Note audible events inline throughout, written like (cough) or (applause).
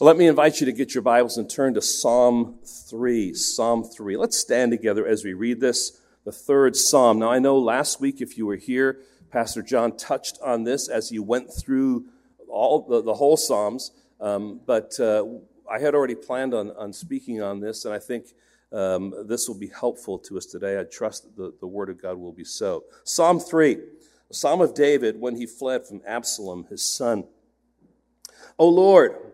Let me invite you to get your Bibles and turn to Psalm 3. Psalm 3. Let's stand together as we read this, the third Psalm. Now, I know last week, if you were here, Pastor John touched on this as he went through all the, the whole Psalms, um, but uh, I had already planned on, on speaking on this, and I think um, this will be helpful to us today. I trust that the, the Word of God will be so. Psalm 3, a Psalm of David when he fled from Absalom, his son. O Lord,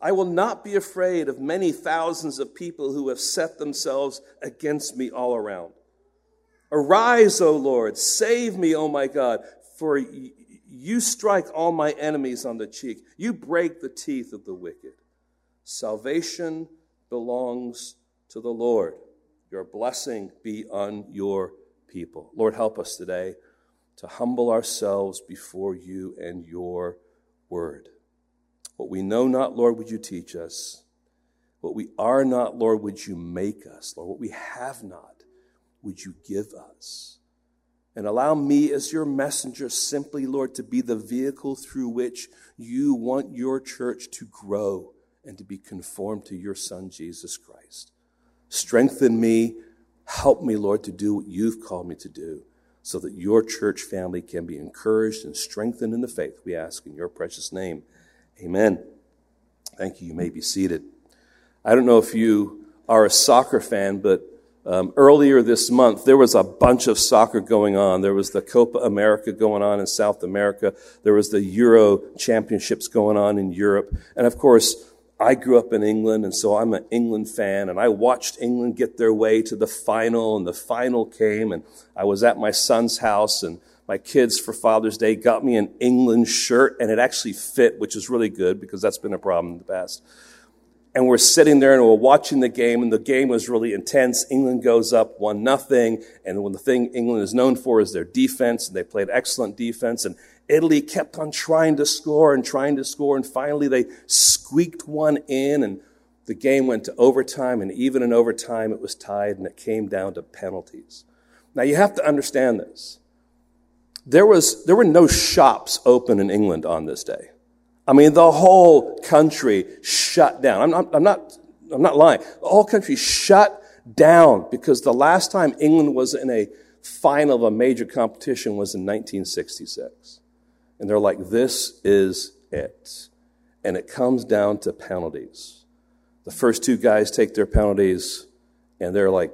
I will not be afraid of many thousands of people who have set themselves against me all around. Arise, O Lord, save me, O my God, for you strike all my enemies on the cheek. You break the teeth of the wicked. Salvation belongs to the Lord. Your blessing be on your people. Lord, help us today to humble ourselves before you and your word. What we know not, Lord, would you teach us? What we are not, Lord, would you make us? Lord, what we have not, would you give us? And allow me as your messenger simply, Lord, to be the vehicle through which you want your church to grow and to be conformed to your Son, Jesus Christ. Strengthen me. Help me, Lord, to do what you've called me to do so that your church family can be encouraged and strengthened in the faith, we ask in your precious name. Amen. Thank you. You may be seated. I don't know if you are a soccer fan, but um, earlier this month, there was a bunch of soccer going on. There was the Copa America going on in South America. There was the Euro Championships going on in Europe. And of course, I grew up in England, and so I'm an England fan, and I watched England get their way to the final, and the final came, and I was at my son's house, and my kids for Father's Day got me an England shirt and it actually fit, which is really good because that's been a problem in the past. And we're sitting there and we're watching the game and the game was really intense. England goes up one nothing. And when the thing England is known for is their defense and they played excellent defense and Italy kept on trying to score and trying to score. And finally they squeaked one in and the game went to overtime. And even in overtime, it was tied and it came down to penalties. Now you have to understand this there, was, there were no shops open in England on this day. I mean, the whole country shut down. I'm not, I'm not, I'm not lying. The whole country shut down because the last time England was in a final of a major competition was in 1966. And they're like, this is it. And it comes down to penalties. The first two guys take their penalties, and they're like,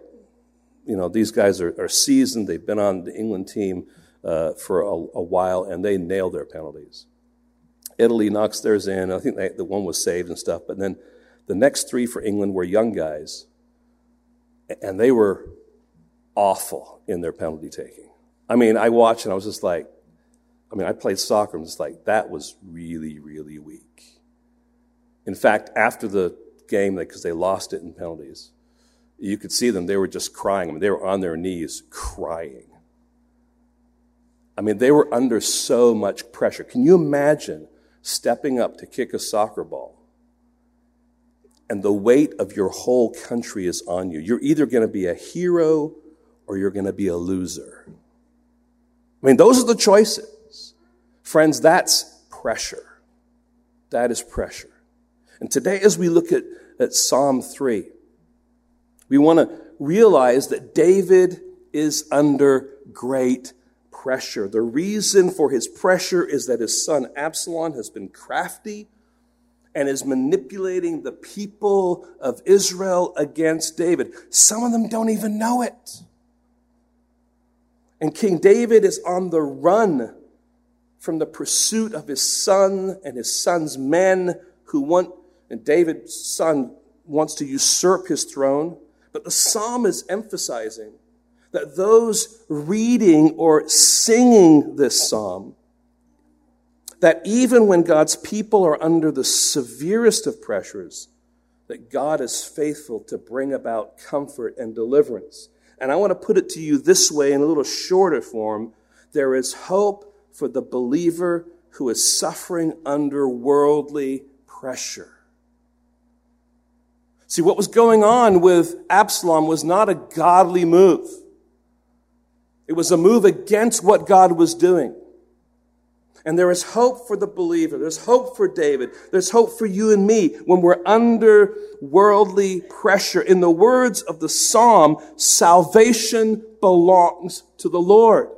you know, these guys are, are seasoned. They've been on the England team uh, for a, a, while, and they nailed their penalties. Italy knocks theirs in. I think they, the one was saved and stuff. But then the next three for England were young guys, and they were awful in their penalty taking. I mean, I watched and I was just like, I mean, I played soccer and was like, that was really, really weak. In fact, after the game, because they lost it in penalties, you could see them, they were just crying. I mean, they were on their knees crying. I mean, they were under so much pressure. Can you imagine stepping up to kick a soccer ball? And the weight of your whole country is on you. You're either going to be a hero or you're going to be a loser. I mean, those are the choices. Friends, that's pressure. That is pressure. And today, as we look at, at Psalm 3, we want to realize that David is under great pressure. The reason for his pressure is that his son Absalom has been crafty and is manipulating the people of Israel against David. Some of them don't even know it. And King David is on the run from the pursuit of his son and his son's men who want, and David's son wants to usurp his throne. But the psalm is emphasizing that those reading or singing this psalm, that even when God's people are under the severest of pressures, that God is faithful to bring about comfort and deliverance. And I want to put it to you this way in a little shorter form. There is hope for the believer who is suffering under worldly pressure. See, what was going on with Absalom was not a godly move. It was a move against what God was doing. And there is hope for the believer. There's hope for David. There's hope for you and me when we're under worldly pressure. In the words of the psalm, salvation belongs to the Lord.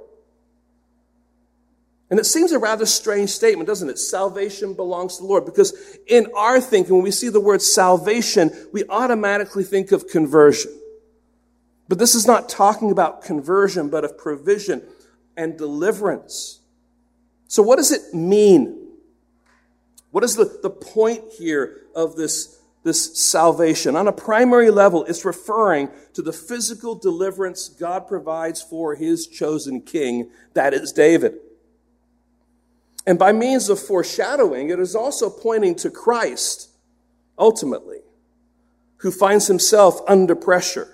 And it seems a rather strange statement, doesn't it? Salvation belongs to the Lord. Because in our thinking, when we see the word salvation, we automatically think of conversion. But this is not talking about conversion, but of provision and deliverance. So what does it mean? What is the, the point here of this, this salvation? On a primary level, it's referring to the physical deliverance God provides for his chosen king, that is David. And by means of foreshadowing, it is also pointing to Christ, ultimately, who finds himself under pressure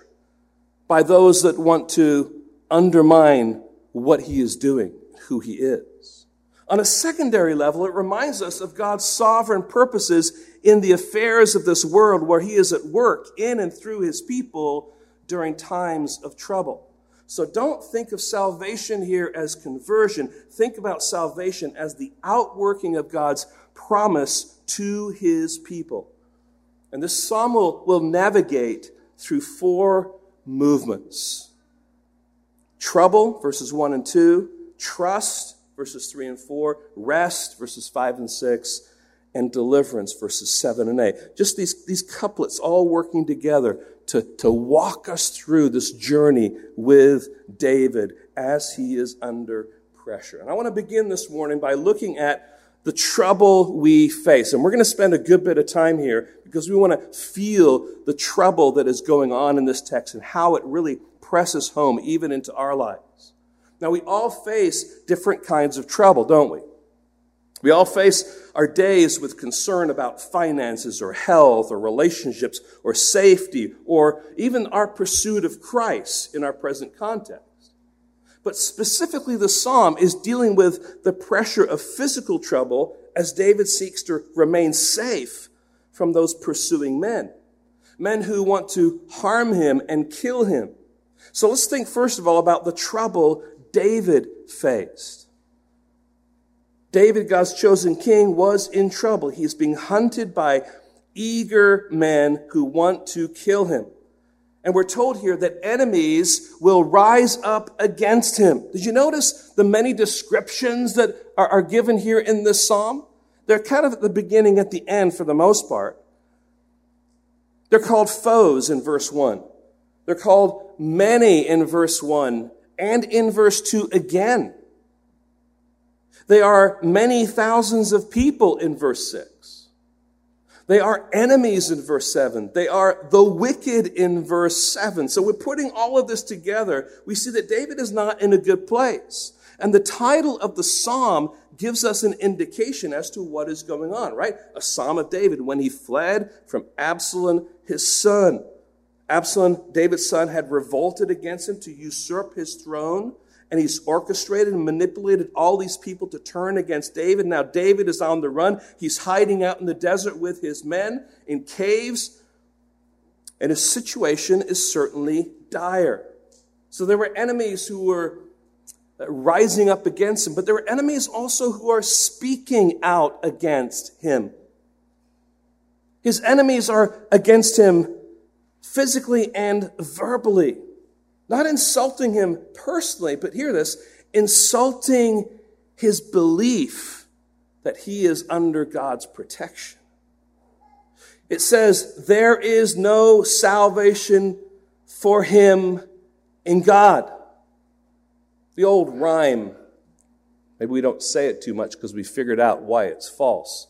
by those that want to undermine what he is doing, who he is. On a secondary level, it reminds us of God's sovereign purposes in the affairs of this world where he is at work in and through his people during times of trouble. So don't think of salvation here as conversion. Think about salvation as the outworking of God's promise to his people. And this psalm will, will navigate through four movements trouble, verses 1 and 2, trust, verses 3 and 4, rest, verses 5 and 6, and deliverance, verses 7 and 8. Just these, these couplets all working together to, to walk us through this journey with David as he is under pressure. And I want to begin this morning by looking at the trouble we face. And we're going to spend a good bit of time here because we want to feel the trouble that is going on in this text and how it really presses home even into our lives. Now, we all face different kinds of trouble, don't we? We all face our days with concern about finances or health or relationships or safety or even our pursuit of Christ in our present context. But specifically, the psalm is dealing with the pressure of physical trouble as David seeks to remain safe from those pursuing men. Men who want to harm him and kill him. So let's think first of all about the trouble David faced. David, God's chosen king, was in trouble. He's being hunted by eager men who want to kill him. And we're told here that enemies will rise up against him. Did you notice the many descriptions that are, are given here in this psalm? They're kind of at the beginning, at the end for the most part. They're called foes in verse 1. They're called many in verse 1 and in verse 2 again. They are many thousands of people in verse 6. They are enemies in verse 7. They are the wicked in verse 7. So we're putting all of this together. We see that David is not in a good place. And the title of the psalm gives us an indication as to what is going on, right? A psalm of David when he fled from Absalom, his son. Absalom, David's son, had revolted against him to usurp his throne and he's orchestrated and manipulated all these people to turn against David. Now David is on the run. He's hiding out in the desert with his men in caves, and his situation is certainly dire. So there were enemies who were uh, rising up against him, but there were enemies also who are speaking out against him. His enemies are against him physically and verbally. Not insulting him personally, but hear this insulting his belief that he is under God's protection. It says, There is no salvation for him in God. The old rhyme, maybe we don't say it too much because we figured out why it's false.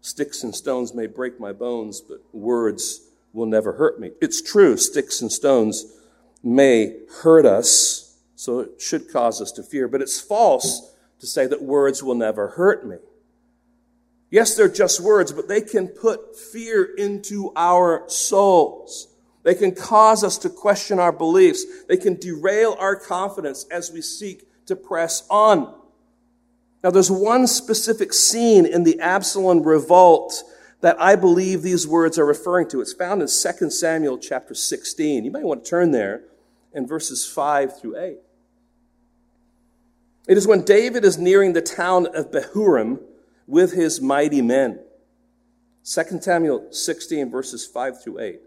Sticks and stones may break my bones, but words will never hurt me. It's true, sticks and stones may hurt us, so it should cause us to fear. But it's false to say that words will never hurt me. Yes, they're just words, but they can put fear into our souls. They can cause us to question our beliefs. They can derail our confidence as we seek to press on. Now, there's one specific scene in the Absalom revolt that I believe these words are referring to. It's found in 2 Samuel chapter 16. You might want to turn there in verses 5 through 8. It is when David is nearing the town of Bahurim with his mighty men. 2 Samuel 16, verses 5 through 8.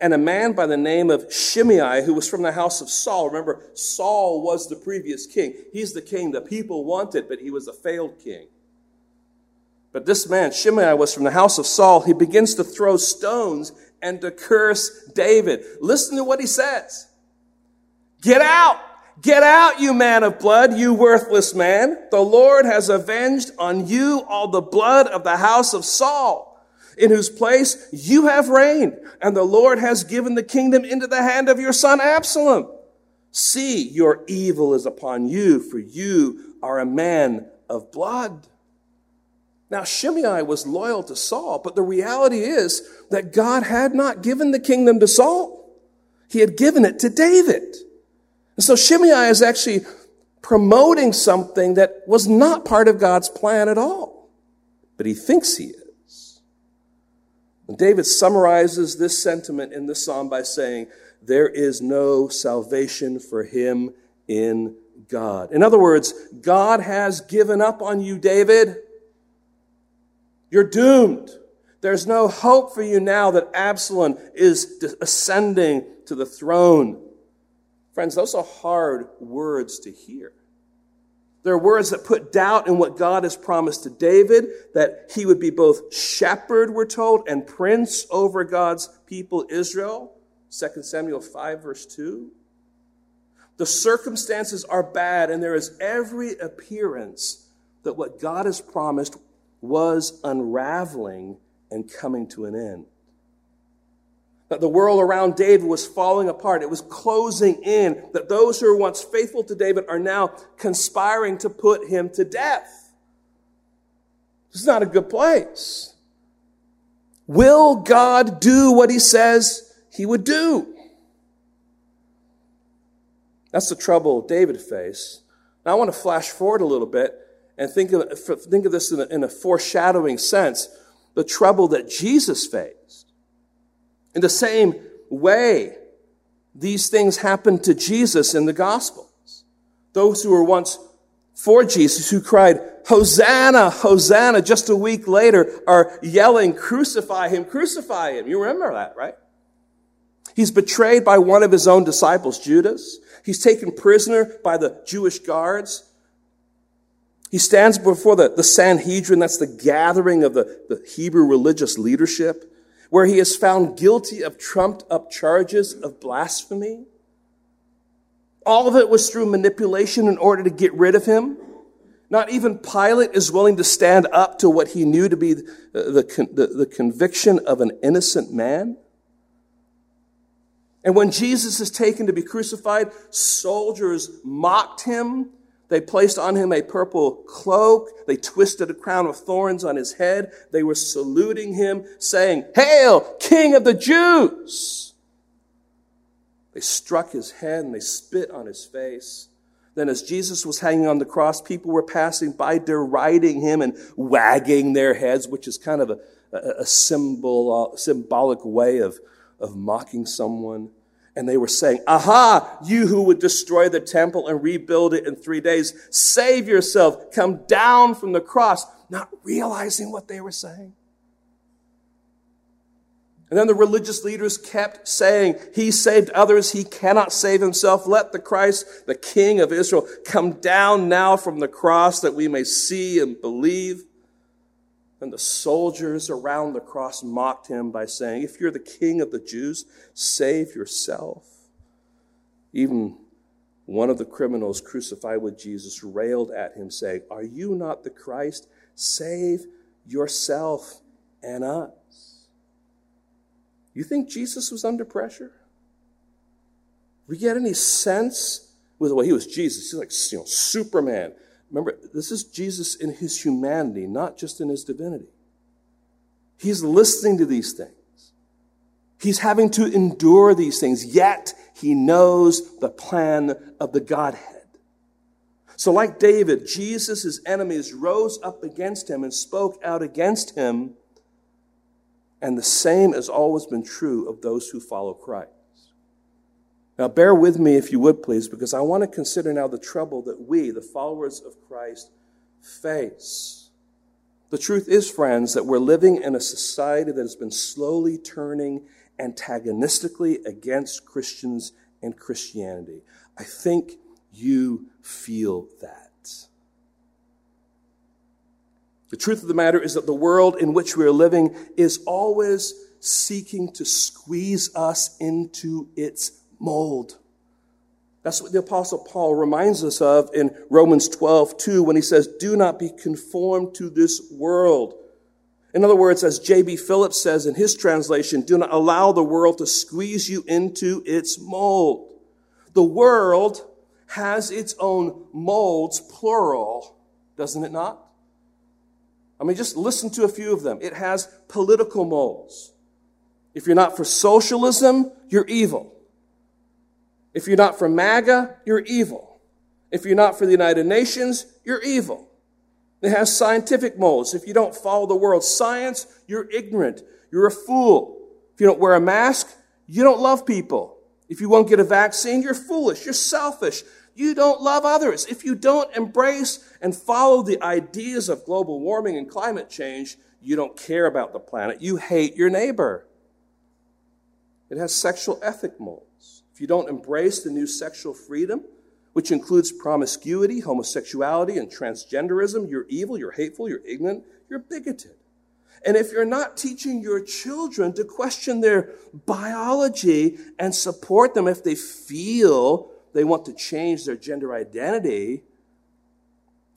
And a man by the name of Shimei, who was from the house of Saul. Remember, Saul was the previous king. He's the king the people wanted, but he was a failed king. But this man, Shimei, was from the house of Saul. He begins to throw stones and to curse David. Listen to what he says. Get out! Get out, you man of blood, you worthless man. The Lord has avenged on you all the blood of the house of Saul, in whose place you have reigned, and the Lord has given the kingdom into the hand of your son Absalom. See, your evil is upon you, for you are a man of blood. Now, Shimei was loyal to Saul, but the reality is that God had not given the kingdom to Saul. He had given it to David. And so Shimei is actually promoting something that was not part of God's plan at all. But he thinks he is. And David summarizes this sentiment in the psalm by saying, There is no salvation for him in God. In other words, God has given up on you, David. You're doomed. There's no hope for you now that Absalom is ascending to the throne. Friends, those are hard words to hear. They're words that put doubt in what God has promised to David, that he would be both shepherd, we're told, and prince over God's people, Israel. 2 Samuel 5, verse 2. The circumstances are bad, and there is every appearance that what God has promised was unraveling and coming to an end that the world around David was falling apart. It was closing in, that those who were once faithful to David are now conspiring to put him to death. This is not a good place. Will God do what he says he would do? That's the trouble David faced. Now I want to flash forward a little bit and think of, think of this in a, in a foreshadowing sense. The trouble that Jesus faced. In the same way, these things happened to Jesus in the Gospels. Those who were once for Jesus, who cried, Hosanna, Hosanna, just a week later are yelling, Crucify him, crucify him. You remember that, right? He's betrayed by one of his own disciples, Judas. He's taken prisoner by the Jewish guards. He stands before the, the Sanhedrin, that's the gathering of the, the Hebrew religious leadership where he is found guilty of trumped up charges of blasphemy. All of it was through manipulation in order to get rid of him. Not even Pilate is willing to stand up to what he knew to be the, the, the, the conviction of an innocent man. And when Jesus is taken to be crucified, soldiers mocked him they placed on him a purple cloak. They twisted a crown of thorns on his head. They were saluting him, saying, Hail, King of the Jews! They struck his head and they spit on his face. Then, as Jesus was hanging on the cross, people were passing by, deriding him and wagging their heads, which is kind of a, a, a symbol, uh, symbolic way of, of mocking someone. And they were saying, Aha, you who would destroy the temple and rebuild it in three days, save yourself, come down from the cross, not realizing what they were saying. And then the religious leaders kept saying, He saved others, He cannot save Himself. Let the Christ, the King of Israel, come down now from the cross that we may see and believe. And the soldiers around the cross mocked him by saying, If you're the king of the Jews, save yourself. Even one of the criminals crucified with Jesus railed at him, saying, Are you not the Christ? Save yourself and us. You think Jesus was under pressure? We get any sense with well, he was Jesus. He's like you know, Superman, Remember, this is Jesus in his humanity, not just in his divinity. He's listening to these things. He's having to endure these things, yet he knows the plan of the Godhead. So, like David, Jesus' enemies rose up against him and spoke out against him. And the same has always been true of those who follow Christ. Now, bear with me if you would, please, because I want to consider now the trouble that we, the followers of Christ, face. The truth is, friends, that we're living in a society that has been slowly turning antagonistically against Christians and Christianity. I think you feel that. The truth of the matter is that the world in which we are living is always seeking to squeeze us into its mold. That's what the apostle Paul reminds us of in Romans 12, 2, when he says, do not be conformed to this world. In other words, as J.B. Phillips says in his translation, do not allow the world to squeeze you into its mold. The world has its own molds, plural, doesn't it not? I mean, just listen to a few of them. It has political molds. If you're not for socialism, you're evil. If you're not for MAGA, you're evil. If you're not for the United Nations, you're evil. It has scientific molds. If you don't follow the world's science, you're ignorant. You're a fool. If you don't wear a mask, you don't love people. If you won't get a vaccine, you're foolish. You're selfish. You don't love others. If you don't embrace and follow the ideas of global warming and climate change, you don't care about the planet. You hate your neighbor. It has sexual ethic molds. You don't embrace the new sexual freedom, which includes promiscuity, homosexuality, and transgenderism, you're evil, you're hateful, you're ignorant, you're bigoted. And if you're not teaching your children to question their biology and support them if they feel they want to change their gender identity,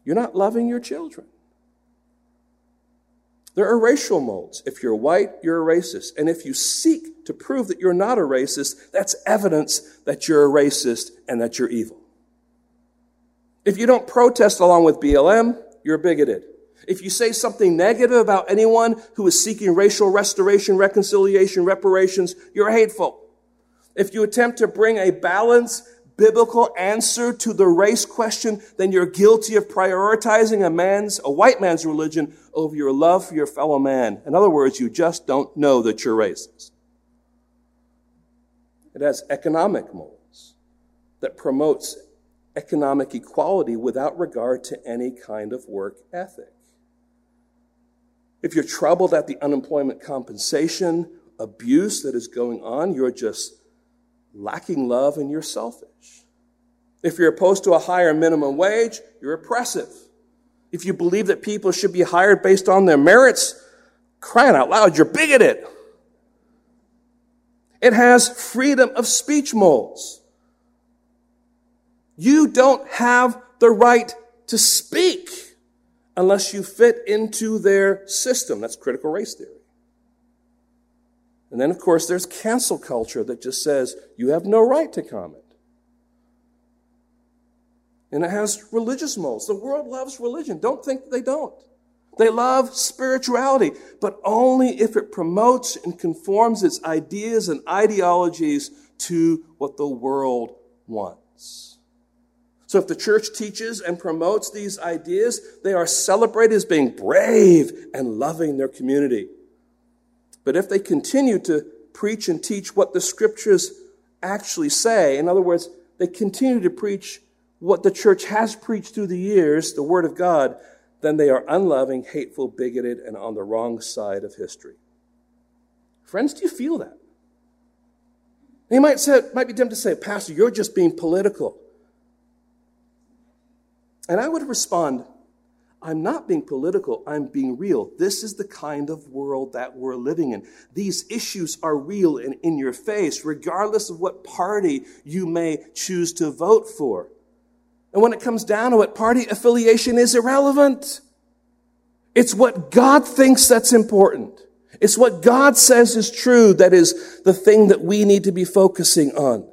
you're not loving your children. There are racial molds. If you're white, you're a racist. And if you seek to prove that you're not a racist, that's evidence that you're a racist and that you're evil. If you don't protest along with BLM, you're bigoted. If you say something negative about anyone who is seeking racial restoration, reconciliation, reparations, you're hateful. If you attempt to bring a balanced biblical answer to the race question, then you're guilty of prioritizing a man's, a white man's religion over your love for your fellow man. In other words, you just don't know that you're racist. It has economic molds that promotes economic equality without regard to any kind of work ethic. If you're troubled at the unemployment compensation abuse that is going on, you're just lacking love and you're selfish. If you're opposed to a higher minimum wage, you're oppressive. If you believe that people should be hired based on their merits, crying out loud, you're bigoted. It has freedom of speech molds. You don't have the right to speak unless you fit into their system. That's critical race theory. And then, of course, there's cancel culture that just says you have no right to comment. And it has religious molds. The world loves religion. Don't think they don't. They love spirituality, but only if it promotes and conforms its ideas and ideologies to what the world wants. So if the church teaches and promotes these ideas, they are celebrated as being brave and loving their community. But if they continue to preach and teach what the scriptures actually say, in other words, they continue to preach what the church has preached through the years, the Word of God, then they are unloving, hateful, bigoted, and on the wrong side of history. Friends, do you feel that? You might, say, might be tempted to say, Pastor, you're just being political. And I would respond, I'm not being political, I'm being real. This is the kind of world that we're living in. These issues are real and in your face, regardless of what party you may choose to vote for. And when it comes down to it, party affiliation is irrelevant. It's what God thinks that's important. It's what God says is true that is the thing that we need to be focusing on.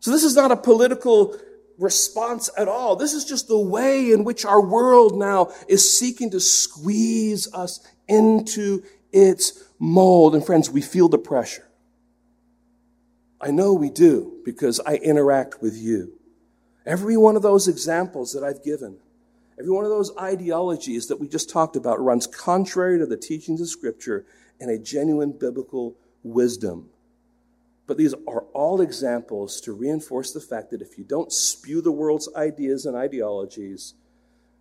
So this is not a political response at all. This is just the way in which our world now is seeking to squeeze us into its mold. And friends, we feel the pressure. I know we do because I interact with you. Every one of those examples that I've given, every one of those ideologies that we just talked about runs contrary to the teachings of Scripture and a genuine biblical wisdom. But these are all examples to reinforce the fact that if you don't spew the world's ideas and ideologies,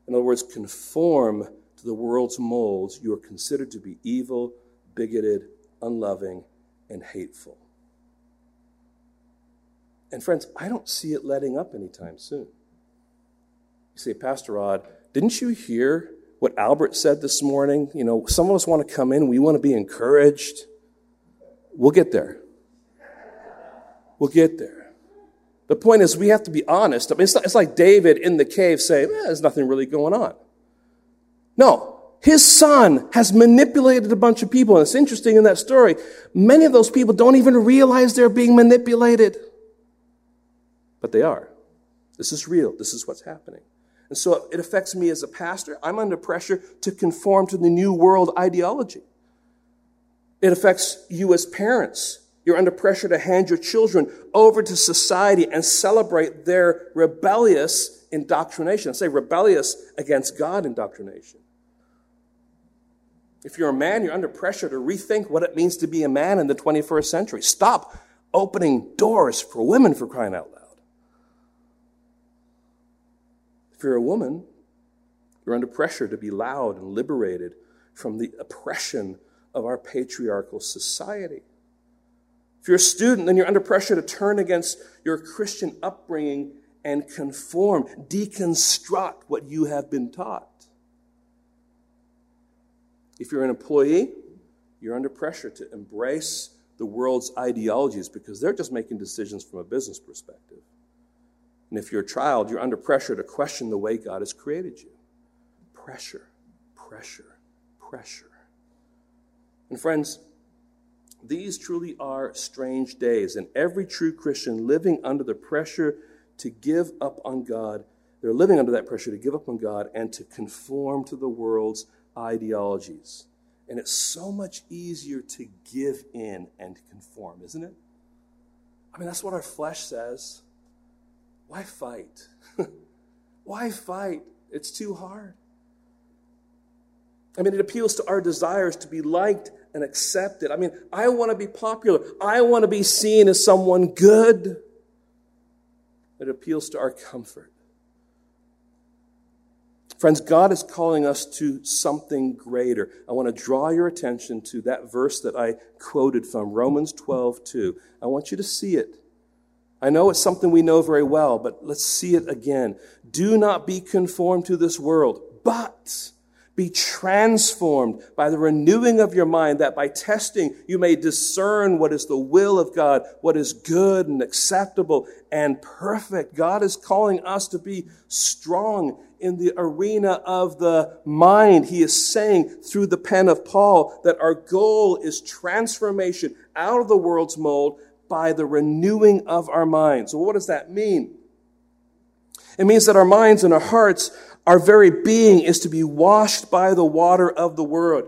in other words, conform to the world's molds, you are considered to be evil, bigoted, unloving, and hateful. And friends, I don't see it letting up anytime soon. You say, Pastor Rod, didn't you hear what Albert said this morning? You know, some of us want to come in, we want to be encouraged. We'll get there. We'll get there. The point is, we have to be honest. I mean, it's, not, it's like David in the cave saying, eh, there's nothing really going on. No, his son has manipulated a bunch of people. And it's interesting in that story, many of those people don't even realize they're being manipulated. But they are. This is real. This is what's happening. And so it affects me as a pastor. I'm under pressure to conform to the new world ideology. It affects you as parents. You're under pressure to hand your children over to society and celebrate their rebellious indoctrination. I say rebellious against God indoctrination. If you're a man, you're under pressure to rethink what it means to be a man in the 21st century. Stop opening doors for women for crying out loud. If you're a woman, you're under pressure to be loud and liberated from the oppression of our patriarchal society. If you're a student, then you're under pressure to turn against your Christian upbringing and conform, deconstruct what you have been taught. If you're an employee, you're under pressure to embrace the world's ideologies because they're just making decisions from a business perspective. And if you're a child, you're under pressure to question the way God has created you. Pressure, pressure, pressure. And friends, these truly are strange days, and every true Christian living under the pressure to give up on God, they're living under that pressure to give up on God and to conform to the world's ideologies. And it's so much easier to give in and conform, isn't it? I mean, that's what our flesh says. Why fight? (laughs) Why fight? It's too hard. I mean, it appeals to our desires to be liked and accepted. I mean, I want to be popular. I want to be seen as someone good. It appeals to our comfort. Friends, God is calling us to something greater. I want to draw your attention to that verse that I quoted from Romans 12, 2. I want you to see it. I know it's something we know very well, but let's see it again. Do not be conformed to this world, but be transformed by the renewing of your mind, that by testing you may discern what is the will of God, what is good and acceptable and perfect. God is calling us to be strong in the arena of the mind. He is saying through the pen of Paul that our goal is transformation out of the world's mold by the renewing of our minds. So what does that mean? It means that our minds and our hearts our very being is to be washed by the water of the Word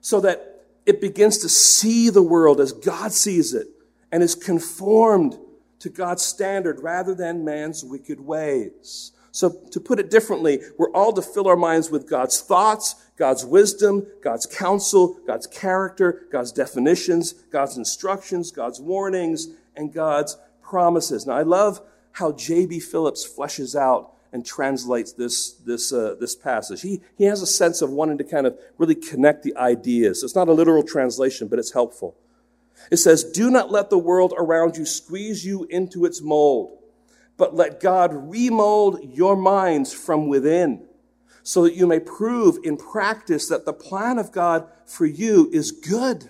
so that it begins to see the world as God sees it and is conformed to God's standard rather than man's wicked ways. So, to put it differently, we're all to fill our minds with God's thoughts, God's wisdom, God's counsel, God's character, God's definitions, God's instructions, God's warnings, and God's promises. Now, I love how J.B. Phillips fleshes out and translates this, this, uh, this passage. He, he has a sense of wanting to kind of really connect the ideas. It's not a literal translation, but it's helpful. It says, Do not let the world around you squeeze you into its mold, but let God remold your minds from within so that you may prove in practice that the plan of God for you is good.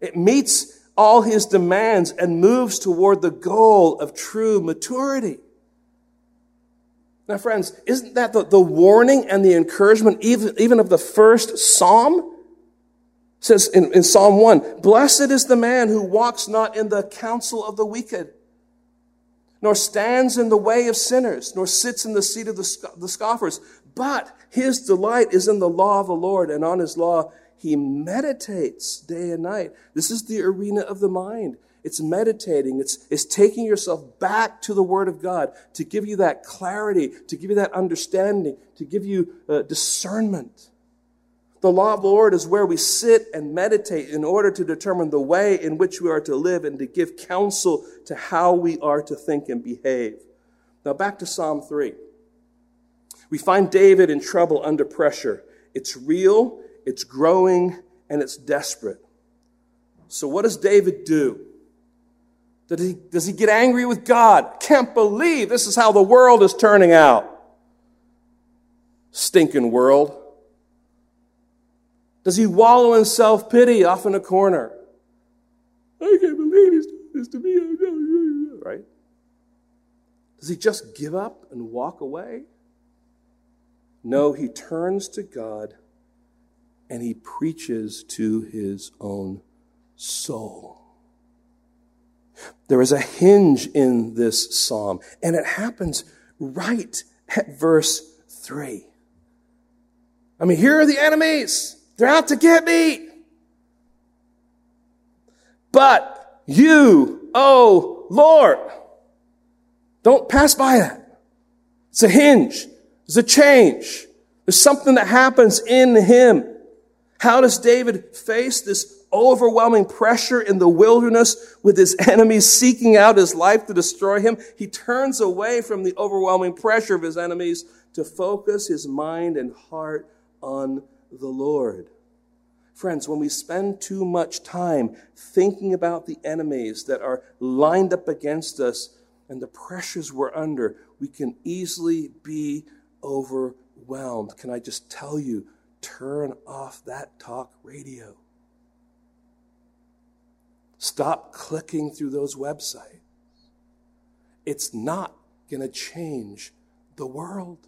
It meets all his demands and moves toward the goal of true maturity. Now, friends, isn't that the, the warning and the encouragement even, even of the first psalm? It says in, in Psalm 1, Blessed is the man who walks not in the counsel of the wicked, nor stands in the way of sinners, nor sits in the seat of the, the scoffers. But his delight is in the law of the Lord, and on his law he meditates day and night. This is the arena of the mind. It's meditating. It's, it's taking yourself back to the Word of God to give you that clarity, to give you that understanding, to give you uh, discernment. The law of the Lord is where we sit and meditate in order to determine the way in which we are to live and to give counsel to how we are to think and behave. Now, back to Psalm 3. We find David in trouble under pressure. It's real, it's growing, and it's desperate. So, what does David do? Does he, does he get angry with God? Can't believe this is how the world is turning out. Stinking world. Does he wallow in self pity off in a corner? I can't believe he's doing this to me. Right? Does he just give up and walk away? No, he turns to God and he preaches to his own soul. There is a hinge in this psalm, and it happens right at verse 3. I mean, here are the enemies. They're out to get me. But you, oh Lord, don't pass by that. It's a hinge. It's a change. There's something that happens in him. How does David face this overwhelming pressure in the wilderness with his (laughs) enemies seeking out his life to destroy him? He turns away from the overwhelming pressure of his enemies to focus his mind and heart on the Lord. Friends, when we spend too much time thinking about the enemies that are lined up against us and the pressures we're under, we can easily be overwhelmed. Can I just tell you, turn off that talk radio. Stop clicking through those websites. It's not going to change the world.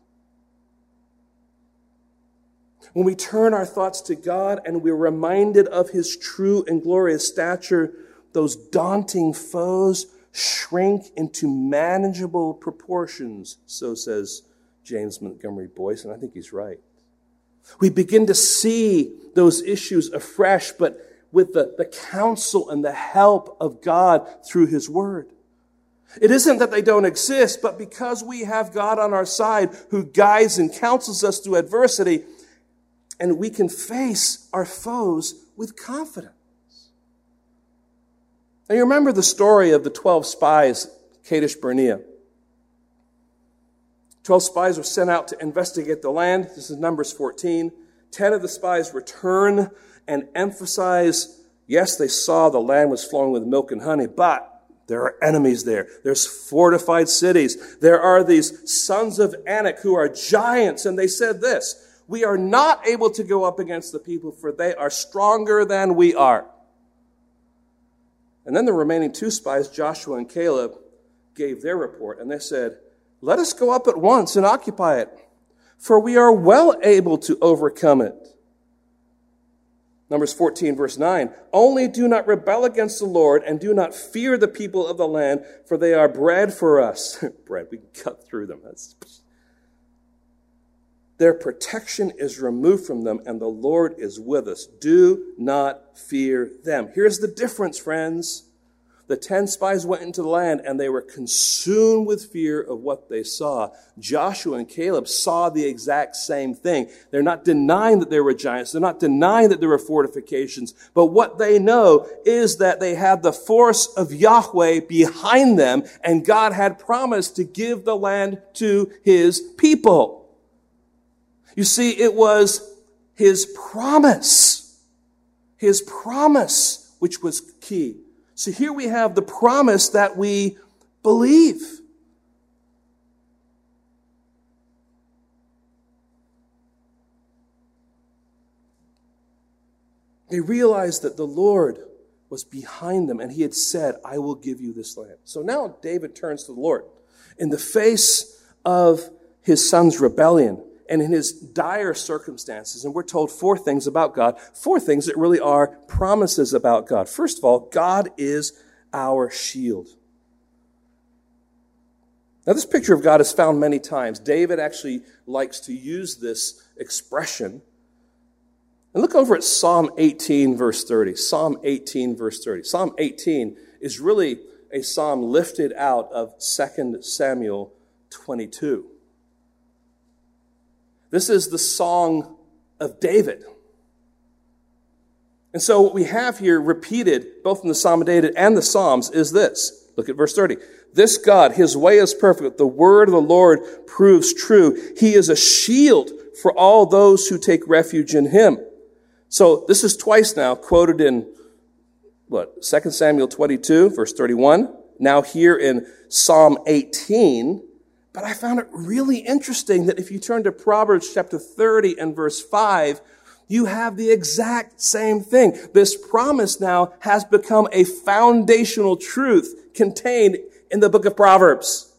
When we turn our thoughts to God and we're reminded of his true and glorious stature, those daunting foes shrink into manageable proportions, so says James Montgomery Boice, and I think he's right. We begin to see those issues afresh, but with the, the counsel and the help of God through his word. It isn't that they don't exist, but because we have God on our side who guides and counsels us through adversity, and we can face our foes with confidence. Now, you remember the story of the 12 spies, Kadesh Barnea. 12 spies were sent out to investigate the land. This is Numbers 14. 10 of the spies return and emphasize yes, they saw the land was flowing with milk and honey, but there are enemies there. There's fortified cities. There are these sons of Anak who are giants. And they said this we are not able to go up against the people, for they are stronger than we are. And then the remaining two spies, Joshua and Caleb, gave their report, and they said, Let us go up at once and occupy it, for we are well able to overcome it. Numbers 14, verse 9. Only do not rebel against the Lord and do not fear the people of the land, for they are bread for us. (laughs) bread, we cut through them. That's (laughs) their protection is removed from them, and the Lord is with us. Do not fear them. Here's the difference, friends. The ten spies went into the land and they were consumed with fear of what they saw. Joshua and Caleb saw the exact same thing. They're not denying that there were giants. They're not denying that there were fortifications. But what they know is that they had the force of Yahweh behind them and God had promised to give the land to his people. You see, it was his promise, his promise, which was key. So here we have the promise that we believe. They realized that the Lord was behind them and he had said, I will give you this land. So now David turns to the Lord. In the face of his son's rebellion, and in his dire circumstances. And we're told four things about God, four things that really are promises about God. First of all, God is our shield. Now, this picture of God is found many times. David actually likes to use this expression. And look over at Psalm 18, verse 30. Psalm 18, verse 30. Psalm 18 is really a psalm lifted out of 2 Samuel 22. This is the song of David. And so what we have here repeated, both in the Psalm of David and the Psalms, is this. Look at verse 30. This God, His way is perfect. The word of the Lord proves true. He is a shield for all those who take refuge in Him. So this is twice now quoted in what? 2 Samuel 22, verse 31. Now here in Psalm 18. But I found it really interesting that if you turn to Proverbs chapter 30 and verse 5, you have the exact same thing. This promise now has become a foundational truth contained in the book of Proverbs.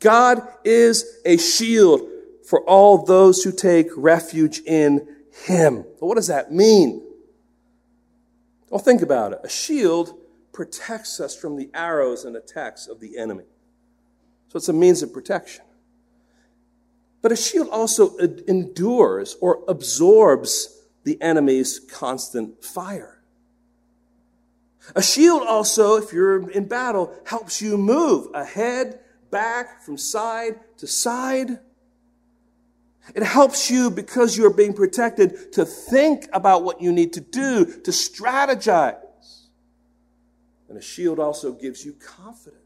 God is a shield for all those who take refuge in Him. But what does that mean? Well, think about it. A shield protects us from the arrows and attacks of the enemy. So it's a means of protection. But a shield also endures or absorbs the enemy's constant fire. A shield also, if you're in battle, helps you move ahead, back, from side to side. It helps you because you're being protected to think about what you need to do, to strategize. And a shield also gives you confidence.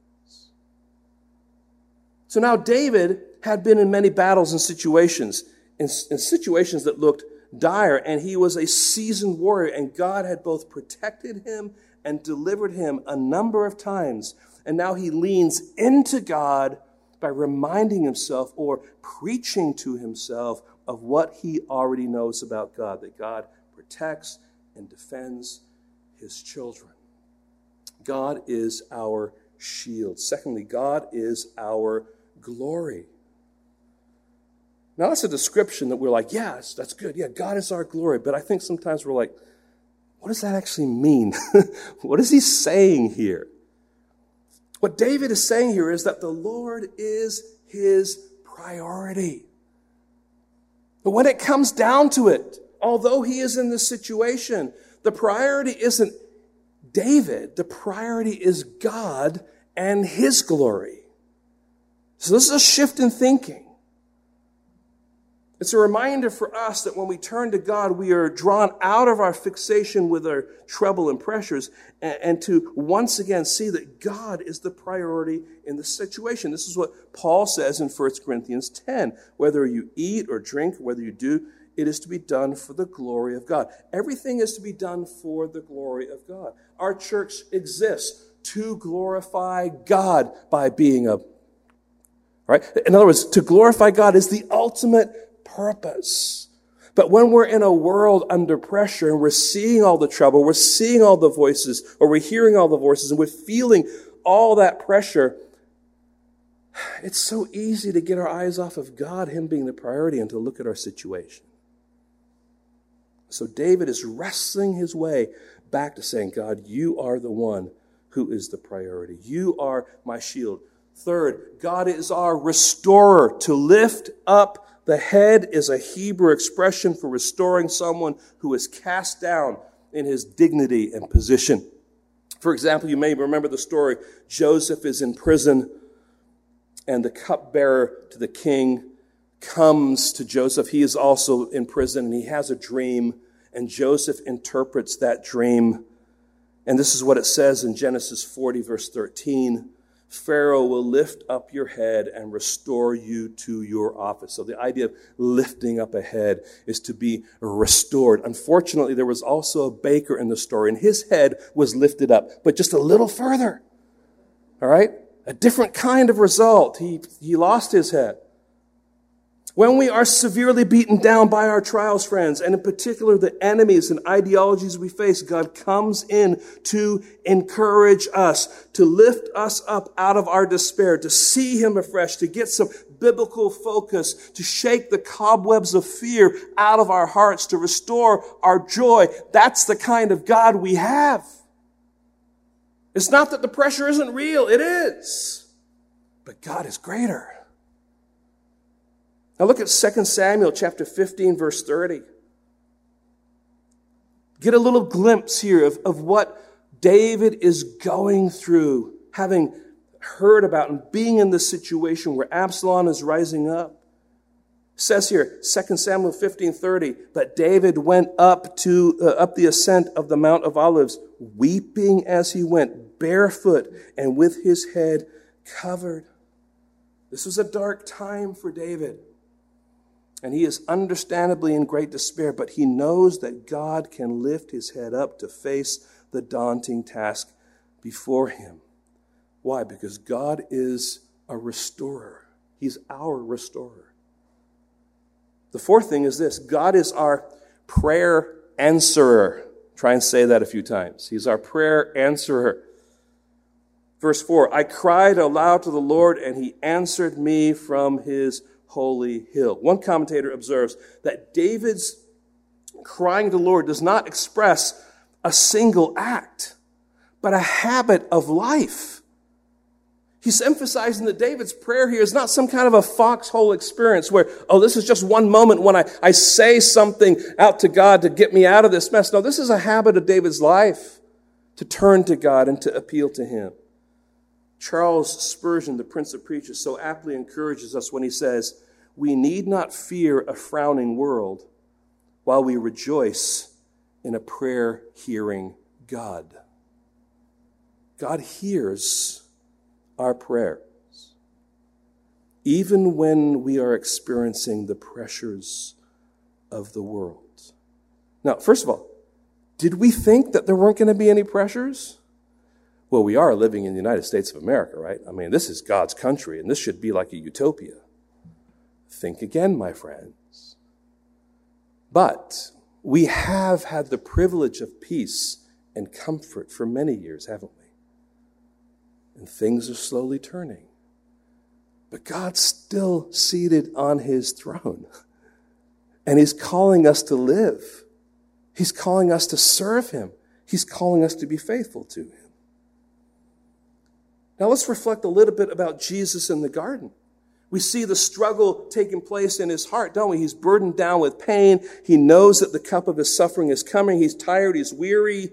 So now David had been in many battles and situations, in, in situations that looked dire, and he was a seasoned warrior, and God had both protected him and delivered him a number of times. And now he leans into God by reminding himself or preaching to himself of what he already knows about God that God protects and defends his children. God is our shield. Secondly, God is our glory. Now, that's a description that we're like, yes, that's good. Yeah, God is our glory. But I think sometimes we're like, what does that actually mean? (laughs) what is he saying here? What David is saying here is that the Lord is his priority. But when it comes down to it, although he is in this situation, the priority isn't David, the priority is God and his glory. So this is a shift in thinking. It's a reminder for us that when we turn to God, we are drawn out of our fixation with our trouble and pressures and, and, to once again see that God is the priority in the situation. This is what Paul says in 1 Corinthians 10. Whether you eat or drink, whether you do, it is to be done for the glory of God. Everything is to be done for the glory of God. Our church exists to glorify God by being a Right? In other words, to glorify God is the ultimate purpose. But when we're in a world under pressure and we're seeing all the trouble, we're seeing all the voices, or we're hearing all the voices, and we're feeling all that pressure, it's so easy to get our eyes off of God, Him being the priority, and to look at our situation. So David is wrestling his way back to saying, God, you are the one who is the priority. You are my shield. Third, God is our restorer. To lift up the head is a Hebrew expression for restoring someone who is cast down in his dignity and position. For example, you may remember the story Joseph is in prison, and the cupbearer to the king comes to Joseph. He is also in prison, and he has a dream, and Joseph interprets that dream. And this is what it says in Genesis 40, verse 13. Pharaoh will lift up your head and restore you to your office. So the idea of lifting up a head is to be restored. Unfortunately, there was also a baker in the story and his head was lifted up, but just a little further. All right? A different kind of result. He, he lost his head. When we are severely beaten down by our trials, friends, and in particular the enemies and ideologies we face, God comes in to encourage us, to lift us up out of our despair, to see Him afresh, to get some biblical focus, to shake the cobwebs of fear out of our hearts, to restore our joy. That's the kind of God we have. It's not that the pressure isn't real. It is. but God is greater. Now look at 2 Samuel chapter 15, verse 30. Get a little glimpse here of, of what David is going through, having heard about and being in this situation where Absalom is rising up. It says here, 2 Samuel 15, 30, but David went up to, uh, up the ascent of the Mount of Olives, weeping as he went, barefoot and with his head covered. This was a dark time for David. And he is understandably in great despair, but he knows that God can lift his head up to face the daunting task before him. Why? Because God is a restorer, He's our restorer. The fourth thing is this God is our prayer answerer. Try and say that a few times. He's our prayer answerer. Verse 4 I cried aloud to the Lord, and he answered me from his holy hill. One commentator observes that David's crying to the Lord does not express a single act, but a habit of life. He's emphasizing that David's prayer here is not some kind of a foxhole experience where, oh, this is just one moment when I, I say something out to God to get me out of this mess. No, this is a habit of David's life to turn to God and to appeal to Him. Charles Spurgeon, the Prince of Preachers, so aptly encourages us when he says, We need not fear a frowning world while we rejoice in a prayer hearing God. God hears our prayers, even when we are experiencing the pressures of the world. Now, first of all, did we think that there weren't going to be any pressures? Well, we are living in the United States of America, right? I mean, this is God's country, and this should be like a utopia. Think again, my friends. But we have had the privilege of peace and comfort for many years, haven't we? And things are slowly turning. But God's still seated on his throne. (laughs) And he's calling us to live. He's calling us to serve him. He's calling us to be faithful to him. Now let's reflect a little bit about Jesus in the garden. We see the struggle taking place in his heart, don't we? He's burdened down with pain. He knows that the cup of his suffering is coming. He's tired. He's weary.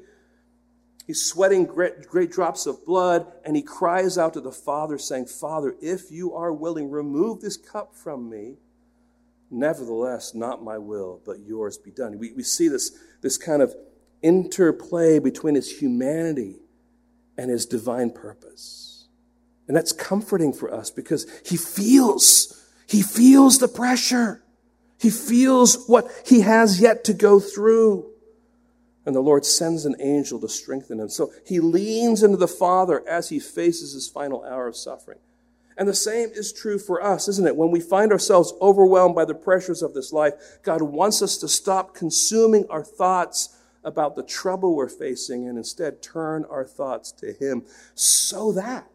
He's sweating great, great drops of blood, and he cries out to the Father, saying, Father, if you are willing, remove this cup from me. Nevertheless, not my will, but yours be done. We, we see this, this kind of interplay between his humanity and his divine purpose. And that's comforting for us because he feels, he feels the pressure. He feels what he has yet to go through. And the Lord sends an angel to strengthen him. So he leans into the Father as he faces his final hour of suffering. And the same is true for us, isn't it? When we find ourselves overwhelmed by the pressures of this life, God wants us to stop consuming our thoughts about the trouble we're facing and instead turn our thoughts to Him so that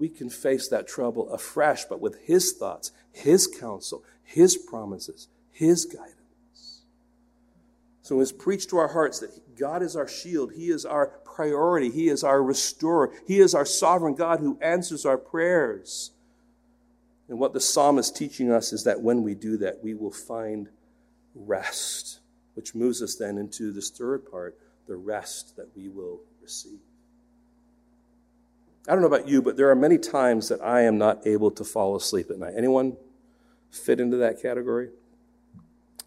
we can face that trouble afresh, but with His thoughts, His counsel, His promises, His guidance. So it's preached to our hearts that God is our shield, He is our priority, He is our restorer, He is our sovereign God who answers our prayers. And what the psalm is teaching us is that when we do that, we will find rest, which moves us then into this third part the rest that we will receive. I don't know about you, but there are many times that I am not able to fall asleep at night. Anyone fit into that category?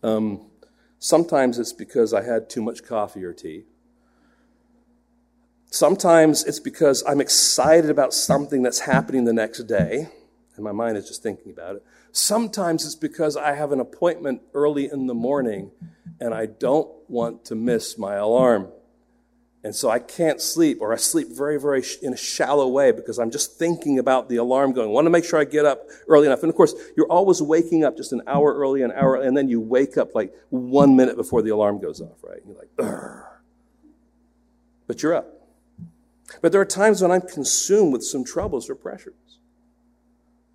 Um, sometimes it's because I had too much coffee or tea. Sometimes it's because I'm excited about something that's happening the next day, and my mind is just thinking about it. Sometimes it's because I have an appointment early in the morning and I don't want to miss my alarm. And so I can't sleep, or I sleep very, very sh- in a shallow way because I'm just thinking about the alarm going. I want to make sure I get up early enough. And of course, you're always waking up just an hour early, an hour, and then you wake up like one minute before the alarm goes off, right? You're like, but you're up. But there are times when I'm consumed with some troubles or pressures.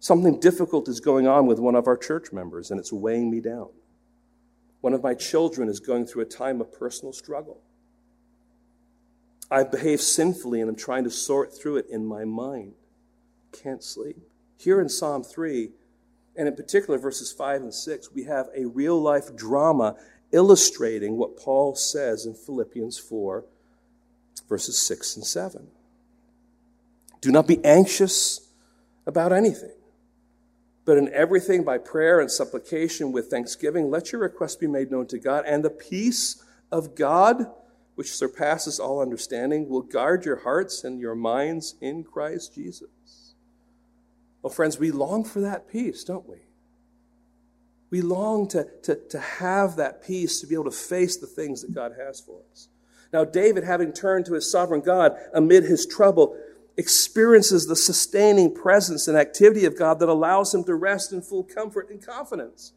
Something difficult is going on with one of our church members, and it's weighing me down. One of my children is going through a time of personal struggle. I've behaved sinfully and I'm trying to sort through it in my mind. can't sleep. Here in Psalm 3, and in particular verses 5 and 6, we have a real life drama illustrating what Paul says in Philippians 4, verses 6 and 7. Do not be anxious about anything, but in everything by prayer and supplication with thanksgiving, let your requests be made known to God, and the peace of God, which surpasses all understanding, will guard your hearts and your minds in Christ Jesus. Well, friends, we long for that peace, don't we? We long to, to, to have that peace to be able to face the things that God has for us. Now, David, having turned to his sovereign God amid his trouble, experiences the sustaining presence and activity of God that allows him to rest in full comfort and confidence.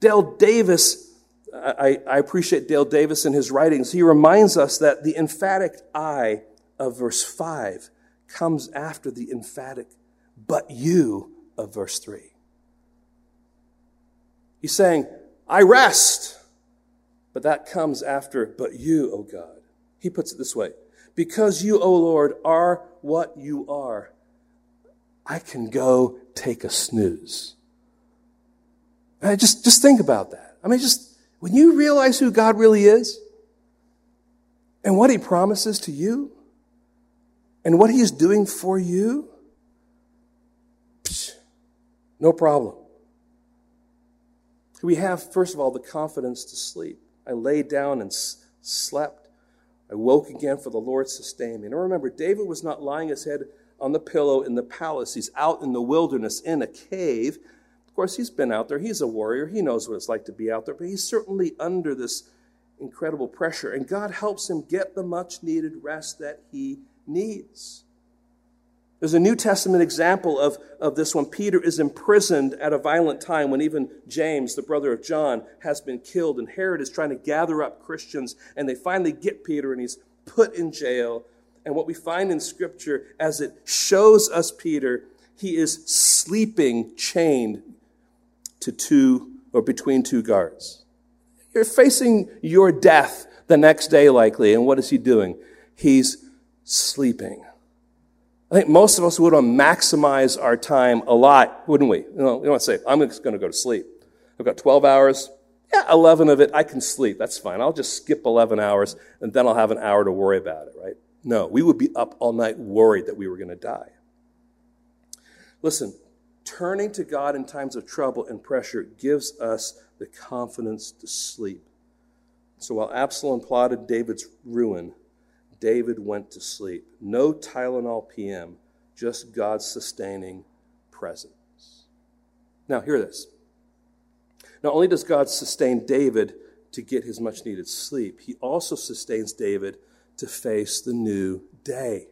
Dale Davis, I, I appreciate Dale Davis in his writings. He reminds us that the emphatic I of verse 5 comes after the emphatic but you of verse 3. He's saying, I rest. But that comes after, but you, O God. He puts it this way Because you, O Lord, are what you are, I can go take a snooze. I just, just think about that. I mean, just when you realize who God really is and what He promises to you and what He is doing for you, psh, no problem. We have, first of all, the confidence to sleep. I lay down and s- slept. I woke again, for the Lord sustained me. And remember, David was not lying his head on the pillow in the palace. He's out in the wilderness in a cave. Of course, he's been out there. He's a warrior. He knows what it's like to be out there, but he's certainly under this incredible pressure. And God helps him get the much needed rest that he needs. There's a New Testament example of, of this when Peter is imprisoned at a violent time, when even James, the brother of John, has been killed, and Herod is trying to gather up Christians, and they finally get Peter, and he's put in jail. And what we find in Scripture, as it shows us Peter, he is sleeping chained to two or between two guards. You're facing your death the next day, likely, and what is he doing? He's sleeping. I think most of us would want to maximize our time a lot, wouldn't we? You know, you don't want to say, I'm just going to go to sleep. I've got 12 hours. Yeah, 11 of it, I can sleep. That's fine. I'll just skip 11 hours and then I'll have an hour to worry about it, right? No, we would be up all night worried that we were going to die. Listen, turning to God in times of trouble and pressure gives us the confidence to sleep. So while Absalom plotted David's ruin, David went to sleep. No Tylenol PM, just God's sustaining presence. Now, hear this. Not only does God sustain David to get his much needed sleep, he also sustains David to face the new day.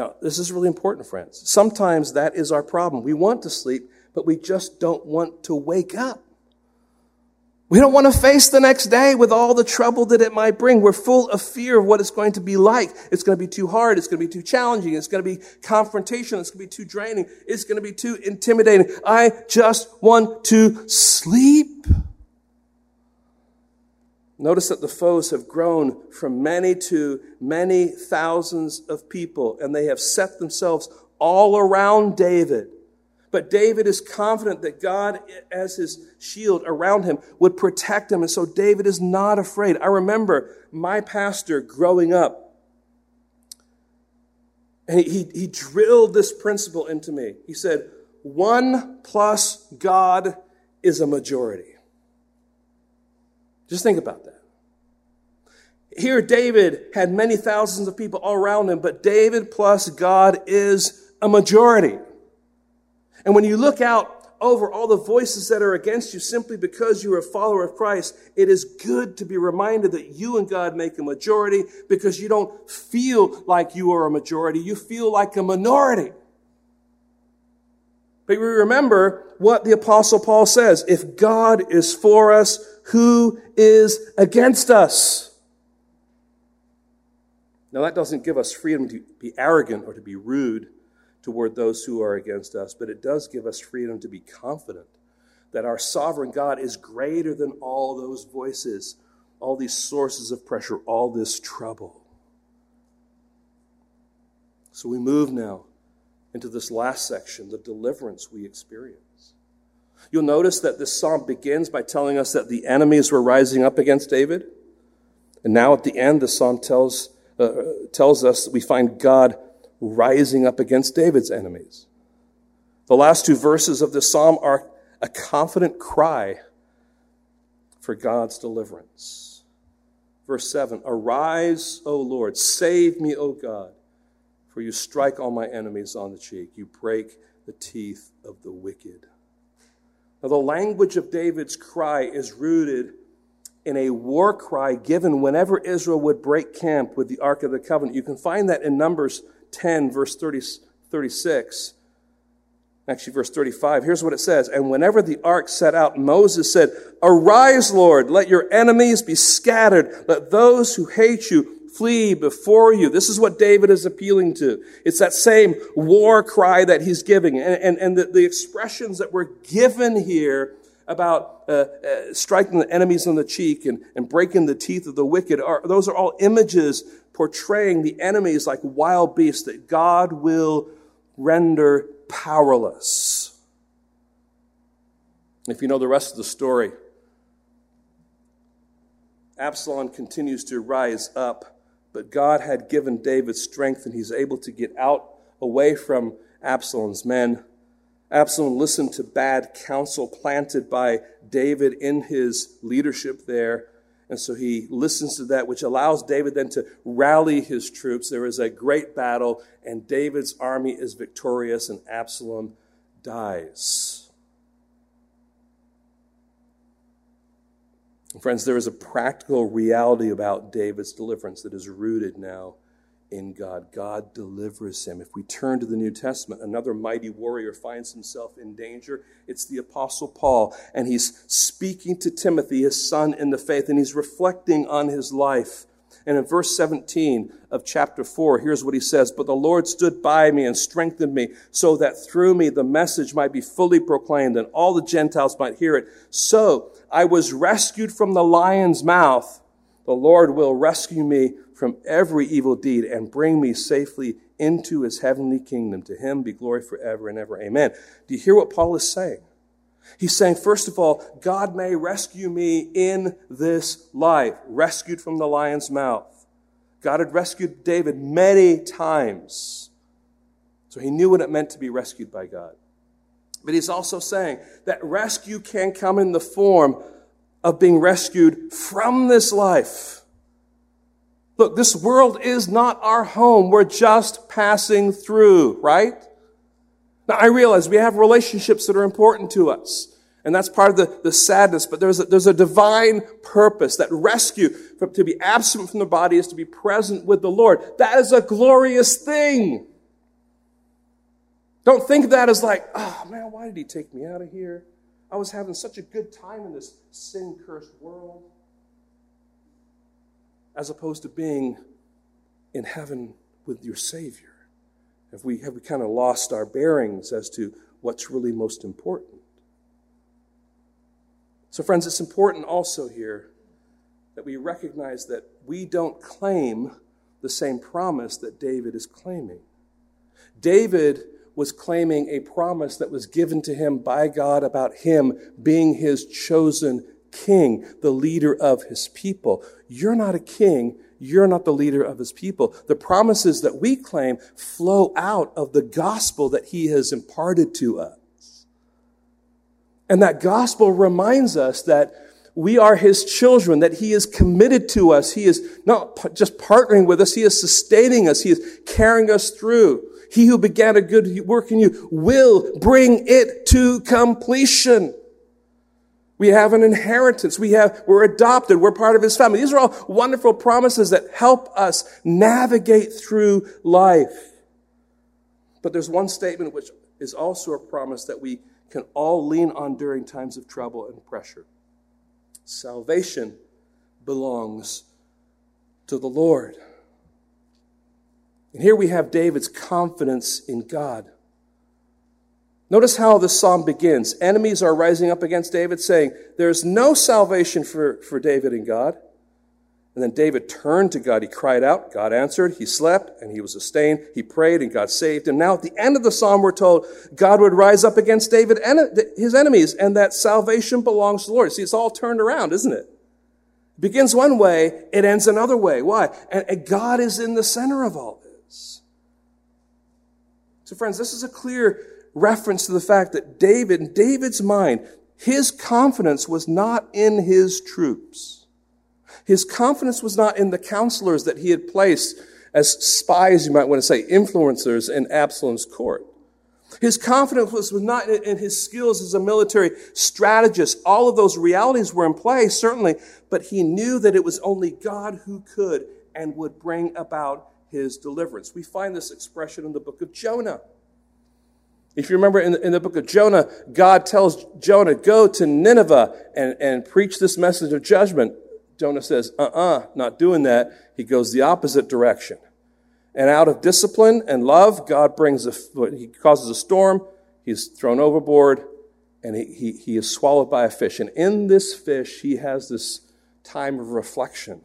Now, this is really important, friends. Sometimes that is our problem. We want to sleep, but we just don't want to wake up. We don't want to face the next day with all the trouble that it might bring. We're full of fear of what it's going to be like. It's going to be too hard. It's going to be too challenging. It's going to be confrontational. It's going to be too draining. It's going to be too intimidating. I just want to sleep. Notice that the foes have grown from many to many thousands of people, and they have set themselves all around David. But David is confident that God, as his shield around him, would protect him. And so David is not afraid. I remember my pastor growing up, and he, he, drilled this principle into me. He said, One plus God is a majority. Just think about that. Here, David had many thousands of people all around him, but David plus God is a majority. And when you look out over all the voices that are against you simply because you're a follower of Christ, it is good to be reminded that you and God make a majority because you don't feel like you are a majority. You feel like a minority. But we remember what the apostle Paul says. If God is for us, who is against us? Now that doesn't give us freedom to be arrogant or to be rude toward those who are against us, but it does give us freedom to be confident that our sovereign God is greater than all those voices, all these sources of pressure, all this trouble. So we move now into this last section, the deliverance we experience. You'll notice that this psalm begins by telling us that the enemies were rising up against David. And now at the end, the psalm tells, uh, tells us we find God rising up against David's enemies. The last two verses of this psalm are a confident cry for God's deliverance. Verse 7 Arise, O Lord, save me, O God, for you strike all my enemies on the cheek, you break the teeth of the wicked. Now, the language of David's cry is rooted in a war cry given whenever Israel would break camp with the Ark of the Covenant. You can find that in Numbers 10, verse 30, 36. Actually, verse 35. Here's what it says. And whenever the ark set out, Moses said, Arise, Lord, let your enemies be scattered. Let those who hate you flee before you. This is what David is appealing to. It's that same war cry that he's giving. And, and, and the, the expressions that were given here about uh, uh, striking the enemies on the cheek and, and breaking the teeth of the wicked are those are all images portraying the enemies like wild beasts that God will render powerless. If you know the rest of the story, Absalom continues to rise up, but God had given David strength and he's able to get out away from Absalom's men Absalom listened to bad counsel planted by David in his leadership there. And so he listens to that, which allows David then to rally his troops. There is a great battle, and David's army is victorious, and Absalom dies. Friends, there is a practical reality about David's deliverance that is rooted now in God. God delivers him. If we turn to the New Testament, another mighty warrior finds himself in danger. It's the Apostle Paul, and he's speaking to Timothy, his son in the faith, and he's reflecting on his life. And in verse 17 of chapter 4, here's what he says But the Lord stood by me and strengthened me, so that through me the message might be fully proclaimed and all the Gentiles might hear it. So I was rescued from the lion's mouth. The Lord will rescue me from every evil deed and bring me safely into his heavenly kingdom. To him be glory forever and ever. Amen. Do you hear what Paul is saying? He's saying, first of all, God may rescue me in this life, rescued from the lion's mouth. God had rescued David many times. So he knew what it meant to be rescued by God. But he's also saying that rescue can come in the form of being rescued from this life. Look, this world is not our home. We're just passing through, right? Now, I realize we have relationships that are important to us. And that's part of the, the sadness, but there's a, there's a divine purpose that rescue from, to be absent from the body is to be present with the Lord. That is a glorious thing. Don't think of that as like, oh man, why did he take me out of here? I was having such a good time in this sin cursed world as opposed to being in heaven with your Savior? Have we, have we kind of lost our bearings as to what's really most important? So, friends, it's important also here that we recognize that we don't claim the same promise that David is claiming. David was claiming a promise that was given to him by God about him being his chosen king, the leader of his people. You're not a king. You're not the leader of his people. The promises that we claim flow out of the gospel that he has imparted to us. And that gospel reminds us that we are his children, that he is committed to us. He is not just partnering with us, he is sustaining us, he is carrying us through. He who began a good work in you will bring it to completion. We have an inheritance. We have, we're adopted. We're part of his family. These are all wonderful promises that help us navigate through life. But there's one statement which is also a promise that we can all lean on during times of trouble and pressure. Salvation belongs to the Lord. And here we have David's confidence in God. Notice how the psalm begins. Enemies are rising up against David, saying, There's no salvation for, for David and God. And then David turned to God. He cried out. God answered. He slept and he was sustained. He prayed and God saved him. Now at the end of the psalm, we're told God would rise up against David and uh, his enemies and that salvation belongs to the Lord. See, it's all turned around, isn't? It begins one way. It ends another way. Why? And God is in the center of all this. So friends, this is a clear reference to the fact that David, in David's mind, his confidence was not in his troops. His confidence was not in the counselors that he had placed as spies, you might want to say, influencers in Absalom's court. His confidence was not in his skills as a military strategist. All of those realities were in play, certainly, but he knew that it was only God who could and would bring about his deliverance. We find this expression in the book of Jonah. If you remember in the, in the book of Jonah, God tells Jonah, go to Nineveh and, and preach this message of judgment. Jonah says, uh uh-uh, uh, not doing that. He goes the opposite direction. And out of discipline and love, God brings a, he causes a storm. He's thrown overboard and he, he, he is swallowed by a fish. And in this fish, he has this time of reflection.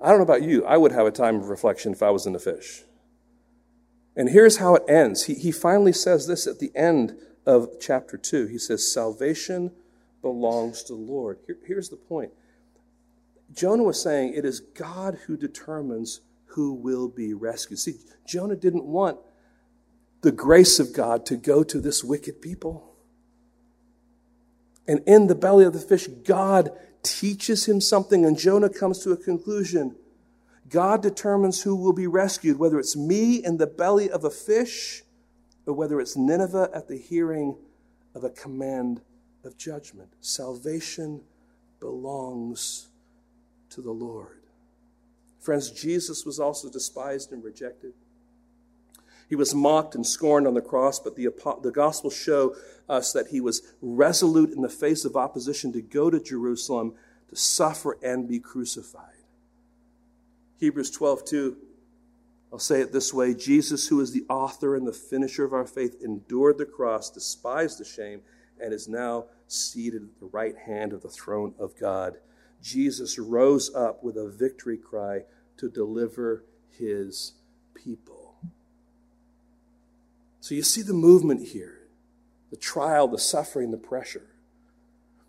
I don't know about you. I would have a time of reflection if I was in the fish. And here's how it ends. He, he finally says this at the end of chapter 2. He says, Salvation belongs to the Lord. Here, here's the point Jonah was saying it is God who determines who will be rescued. See, Jonah didn't want the grace of God to go to this wicked people. And in the belly of the fish, God teaches him something, and Jonah comes to a conclusion. God determines who will be rescued, whether it's me in the belly of a fish or whether it's Nineveh at the hearing of a command of judgment. Salvation belongs to the Lord. Friends, Jesus was also despised and rejected. He was mocked and scorned on the cross, but the, the Gospels show us that he was resolute in the face of opposition to go to Jerusalem to suffer and be crucified. Hebrews 12, 2, I'll say it this way Jesus, who is the author and the finisher of our faith, endured the cross, despised the shame, and is now seated at the right hand of the throne of God. Jesus rose up with a victory cry to deliver his people. So you see the movement here the trial, the suffering, the pressure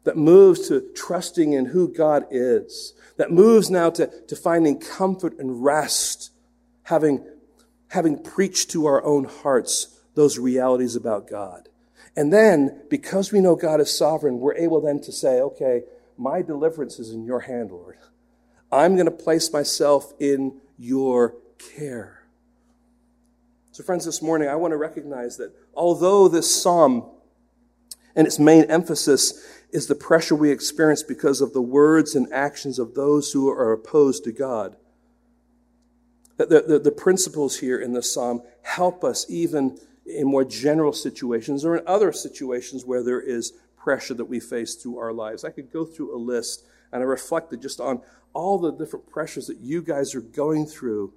that moves to trusting in who God is, that moves now to, to finding comfort and rest, having, having preached to our own hearts those realities about God. And then, because we know God is sovereign, we're able then to say, okay, my deliverance is in your hand, Lord. I'm going to place myself in your care. So, friends, this morning I want to recognize that although this psalm and its main emphasis is the pressure we experience because of the words and actions of those who are opposed to God, the, the, the principles here in the psalm help us even in more general situations or in other situations where there is pressure that we face through our lives. I could go through a list and I reflected just on all the different pressures that you guys are going through.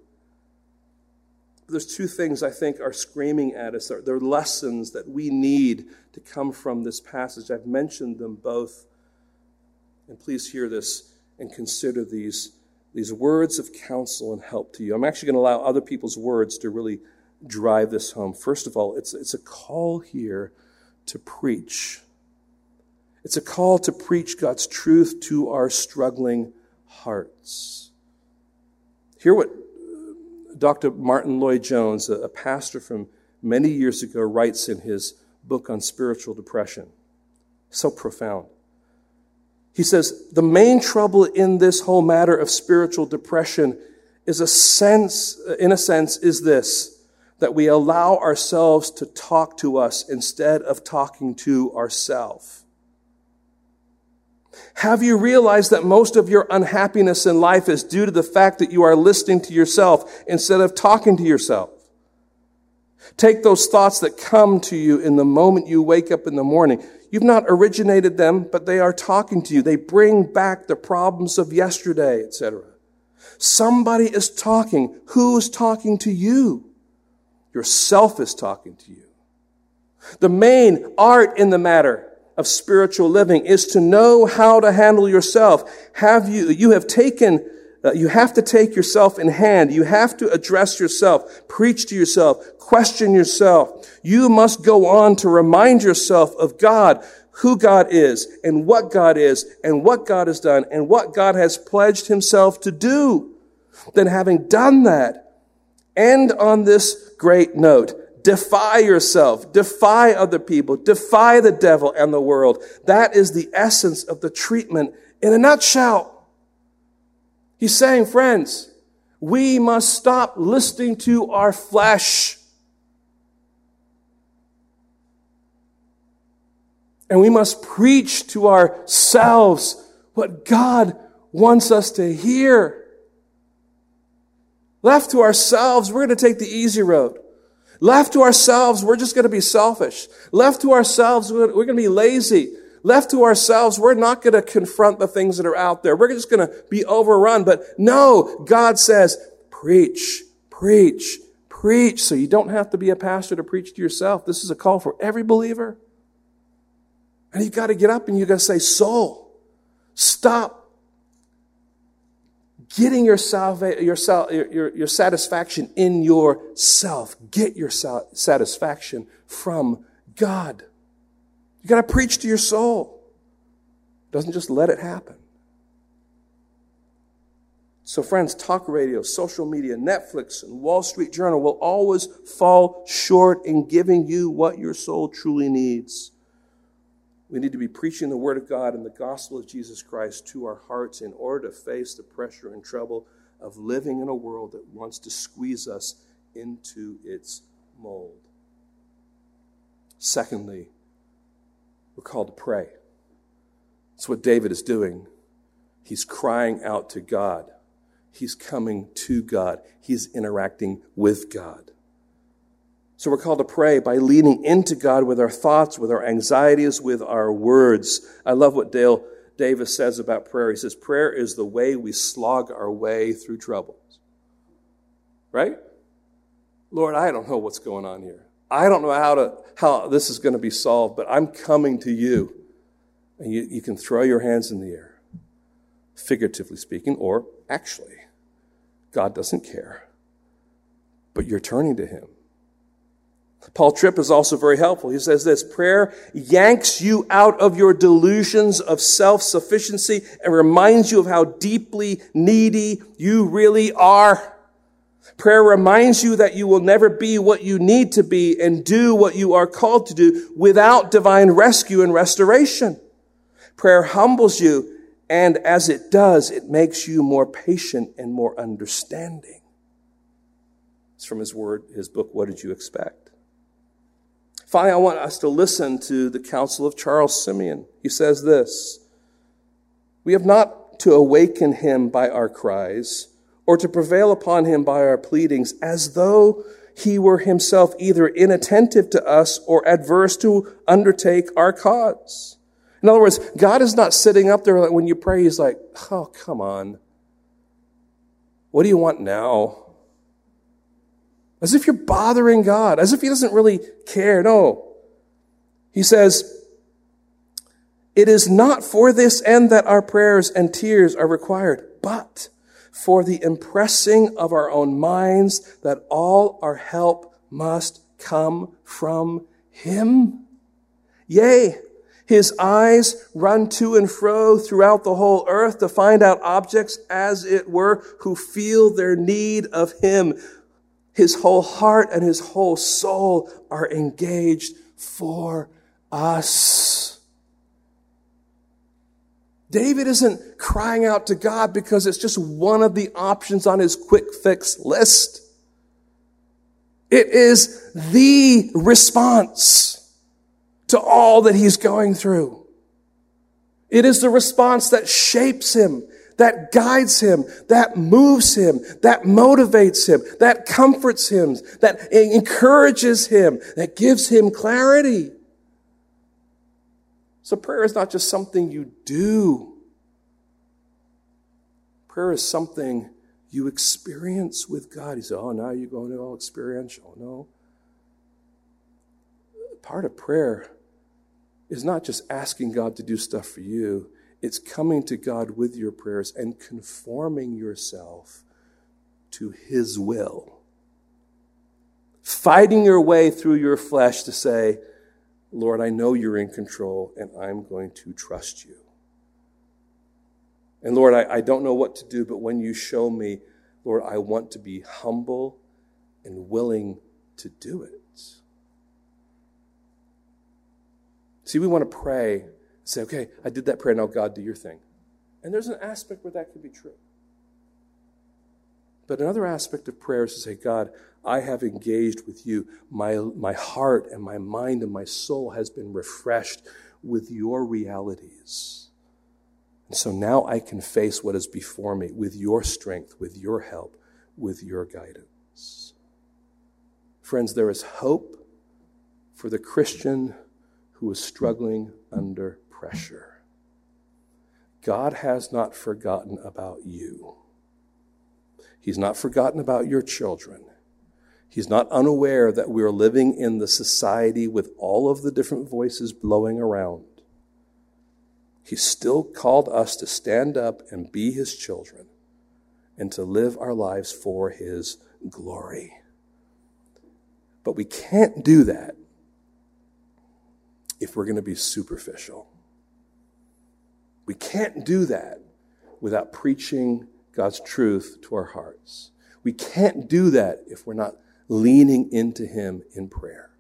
There's two things I think are screaming at us. They're lessons that we need to come from this passage. I've mentioned them both. And please hear this and consider these, these words of counsel and help to you. I'm actually going to allow other people's words to really drive this home. First of all, it's, it's a call here to preach. It's a call to preach God's truth to our struggling hearts. Hear what Dr. Martyn Lloyd-Jones, a pastor from many years ago, writes in his book on spiritual depression. So profound. He says, The main trouble in this whole matter of spiritual depression is a sense, in a sense, is this that we allow ourselves to talk to us instead of talking to ourselves. Have you realized that most of your unhappiness in life is due to the fact that you are listening to yourself instead of talking to yourself? Take those thoughts that come to you in the moment you wake up in the morning. You've not originated them, but they are talking to you. They bring back the problems of yesterday, etc. Somebody is talking. Who is talking to you? Yourself is talking to you. The main art in the matter of spiritual living is to know how to handle yourself. Have you, you have taken Uh, you have to take yourself in hand. You have to address yourself, preach to yourself, question yourself. You must go on to remind yourself of God, who God is, and what God is, and what God has done, and what God has pledged himself to do. Then having done that, end on this great note. Defy yourself. Defy other people. Defy the devil and the world. That is the essence of the treatment in a nutshell. He's saying, friends, we must stop listening to our flesh. And we must preach to ourselves what God wants us to hear. Left to ourselves, we're going to take the easy road. Left to ourselves, we're just going to be selfish. Left to ourselves, we're going to be lazy. Left to ourselves, we're not going to confront the things that are out there. We're just going to be overrun. But no, God says, preach, preach, preach. So you don't have to be a pastor to preach to yourself. This is a call for every believer. And you've got to get up and you've got to say, soul, stop getting your, salva- your, your, your satisfaction in yourself. Get your satisfaction from God. You got to preach to your soul. Doesn't just let it happen. So, friends, talk radio, social media, Netflix, and Wall Street Journal will always fall short in giving you what your soul truly needs. We need to be preaching the Word of God and the gospel of Jesus Christ to our hearts in order to face the pressure and trouble of living in a world that wants to squeeze us into its mold. Secondly, we're called to pray. That's what David is doing. He's crying out to God. He's coming to God. He's interacting with God. So we're called to pray by leaning into God with our thoughts, with our anxieties, with our words. I love what Dale Davis says about prayer. He says, Prayer is the way we slog our way through troubles. Right? Lord, I don't know what's going on here. I don't know how to how this is going to be solved, but I'm coming to you. And you, you can throw your hands in the air, figuratively speaking, or actually, God doesn't care. But you're turning to Him. Paul Tripp is also very helpful. He says this, prayer yanks you out of your delusions of self-sufficiency and reminds you of how deeply needy you really are. Prayer reminds you that you will never be what you need to be and do what you are called to do without divine rescue and restoration. Prayer humbles you, and as it does, it makes you more patient and more understanding. It's from his word, his book, What Did You Expect? Finally, I want us to listen to the counsel of Charles Simeon. He says this We have not to awaken him by our cries or to prevail upon him by our pleadings, as though he were himself either inattentive to us or adverse to undertake our cause. In other words, God is not sitting up there like when you pray, he's like, oh, come on. What do you want now? As if you're bothering God, as if he doesn't really care. No. He says, it is not for this end that our prayers and tears are required, but for the impressing of our own minds that all our help must come from Him. Yea, His eyes run to and fro throughout the whole earth to find out objects, as it were, who feel their need of Him. His whole heart and His whole soul are engaged for us. David isn't crying out to God because it's just one of the options on his quick fix list. It is the response to all that he's going through. It is the response that shapes him, that guides him, that moves him, that motivates him, that comforts him, that encourages him, that gives him clarity. So prayer is not just something you do. Prayer is something you experience with God. He said, Oh, now you're going all experiential. No. Part of prayer is not just asking God to do stuff for you, It's coming to God with your prayers and conforming yourself to His will. Fighting your way through your flesh to say, Lord, I know you're in control and I'm going to trust you. And Lord, I, I don't know what to do, but when you show me, Lord, I want to be humble and willing to do it. See, we want to pray say, okay, I did that prayer, now God, do your thing. And there's an aspect where that could be true. But another aspect of prayer is to say, God, I have engaged with you. My, my heart and my mind and my soul has been refreshed with your realities. And so now I can face what is before me with your strength, with your help, with your guidance. Friends, there is hope for the Christian who is struggling under pressure. God has not forgotten about you. He's not forgotten about your children. He's not unaware that we are living in the society with all of the different voices blowing around. He still called us to stand up and be his children and to live our lives for his glory. But we can't do that if we're going to be superficial. We can't do that without preaching God's truth to our hearts. We can't do that if we're not leaning into Him in prayer.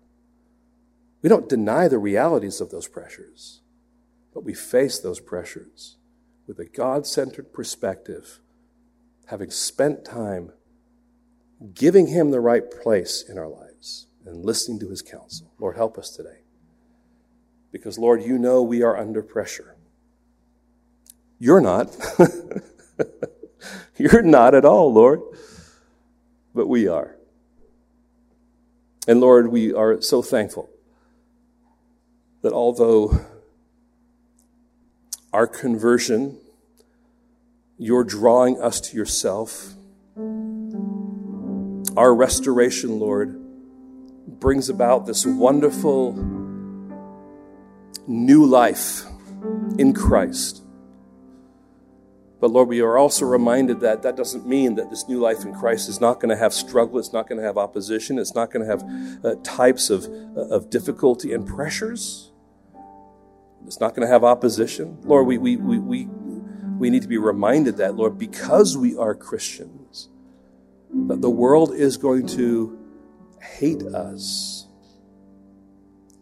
We don't deny the realities of those pressures, but we face those pressures with a God centered perspective, having spent time giving Him the right place in our lives and listening to His counsel. Lord, help us today. Because, Lord, you know we are under pressure. You're not. (laughs) You're not at all, Lord. But we are. And Lord, we are so thankful that although our conversion, you're drawing us to yourself, our restoration, Lord, brings about this wonderful new life in Christ. But Lord, we are also reminded that that doesn't mean that this new life in Christ is not going to have struggle, it's not going to have opposition, it's not going to have uh, types of, uh, of difficulty and pressures. It's not going to have opposition. Lord, we, we, we, we, we need to be reminded that, Lord, because we are Christians, that the world is going to hate us,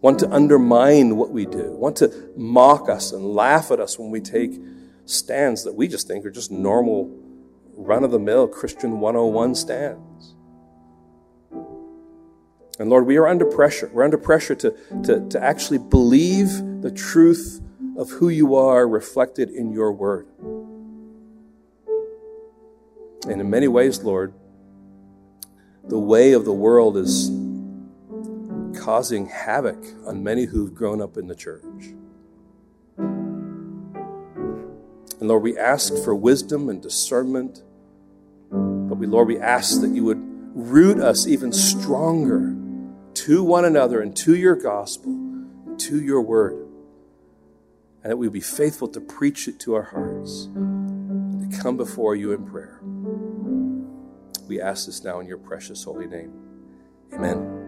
want to undermine what we do, want to mock us and laugh at us when we take stands that we just think are just normal, run of the mill Christian 101 stands. And Lord, we are under pressure. We're under pressure to, to, to actually believe the truth of who you are reflected in your word. And in many ways, Lord, the way of the world is causing havoc on many who've grown up in the church. And Lord, we ask for wisdom and discernment. But we, Lord, we ask that you would root us even stronger to one another and to your gospel, to your word. And that we be faithful to preach it to our hearts and to come before you in prayer. We ask this now in your precious holy name. Amen.